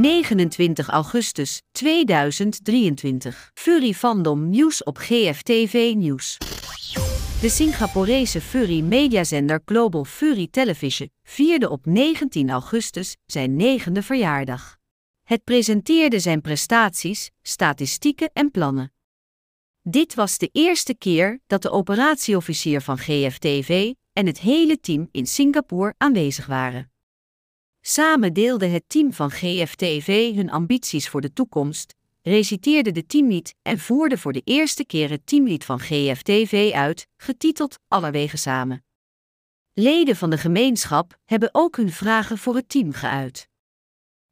29 augustus 2023. Furry Fandom Nieuws op GFTV Nieuws. De Singaporese furry mediazender Global Furry Television vierde op 19 augustus zijn negende verjaardag. Het presenteerde zijn prestaties, statistieken en plannen. Dit was de eerste keer dat de operatieofficier van GFTV en het hele team in Singapore aanwezig waren. Samen deelde het team van GFTV hun ambities voor de toekomst, reciteerde de teamlied en voerde voor de eerste keer het teamlied van GFTV uit, getiteld Allerwegen samen. Leden van de gemeenschap hebben ook hun vragen voor het team geuit.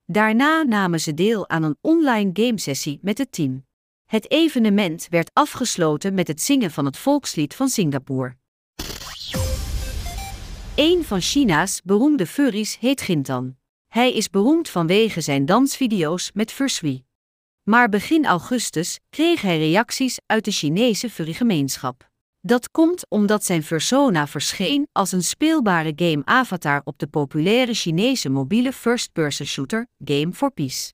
Daarna namen ze deel aan een online gamesessie met het team. Het evenement werd afgesloten met het zingen van het volkslied van Singapore. Een van China's beroemde furries heet Gintan. Hij is beroemd vanwege zijn dansvideo's met Fursui. Maar begin augustus kreeg hij reacties uit de Chinese furrygemeenschap. Dat komt omdat zijn persona verscheen als een speelbare game-avatar op de populaire Chinese mobiele first-person shooter Game for Peace.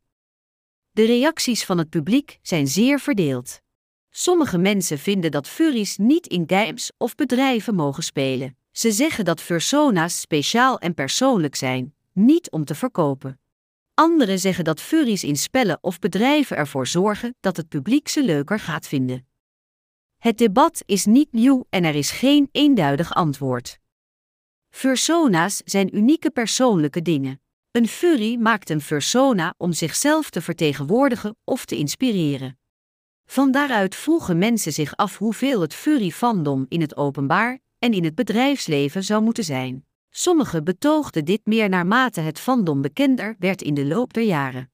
De reacties van het publiek zijn zeer verdeeld. Sommige mensen vinden dat furries niet in games of bedrijven mogen spelen. Ze zeggen dat persona's speciaal en persoonlijk zijn, niet om te verkopen. Anderen zeggen dat furries in spellen of bedrijven ervoor zorgen dat het publiek ze leuker gaat vinden. Het debat is niet nieuw en er is geen eenduidig antwoord. Persona's zijn unieke persoonlijke dingen. Een furry maakt een persona om zichzelf te vertegenwoordigen of te inspireren. Van daaruit vroegen mensen zich af hoeveel het furry-fandom in het openbaar en in het bedrijfsleven zou moeten zijn. Sommigen betoogden dit meer naarmate het fandom bekender werd in de loop der jaren.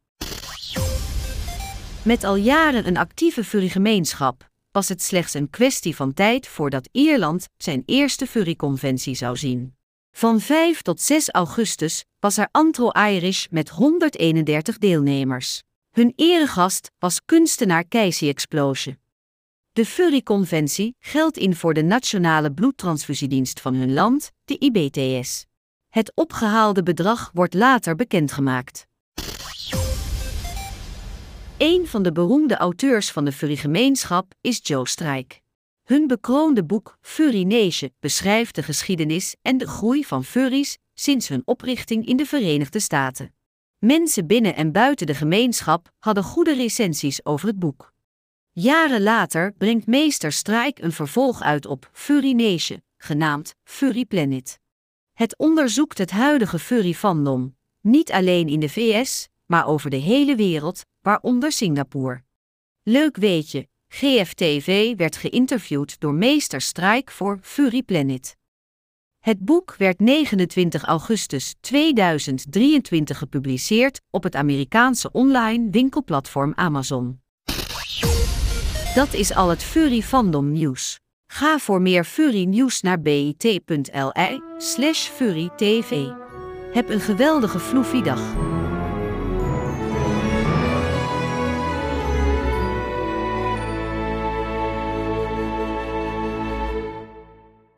Met al jaren een actieve furrygemeenschap was het slechts een kwestie van tijd voordat Ierland zijn eerste furryconventie zou zien. Van 5 tot 6 augustus was er Antro Irish met 131 deelnemers. Hun eregast was kunstenaar Casey Explosion. De Furry-conventie geldt in voor de Nationale Bloedtransfusiedienst van hun land, de IBTS. Het opgehaalde bedrag wordt later bekendgemaakt. Een van de beroemde auteurs van de furry-gemeenschap is Joe Strike. Hun bekroonde boek Furry Nation beschrijft de geschiedenis en de groei van furries sinds hun oprichting in de Verenigde Staten. Mensen binnen en buiten de gemeenschap hadden goede recensies over het boek. Jaren later brengt meester Strijk een vervolg uit op Furry Nation, genaamd Furry Planet. Het onderzoekt het huidige furry-fandom, niet alleen in de VS, maar over de hele wereld, waaronder Singapore. Leuk weetje, GFTV werd geïnterviewd door meester Strijk voor Furry Planet. Het boek werd 29 augustus 2023 gepubliceerd op het Amerikaanse online winkelplatform Amazon. Dat is al het Furry Fandom nieuws. Ga voor meer Furry nieuws naar bit.li slash furrytv. Heb een geweldige floefie dag.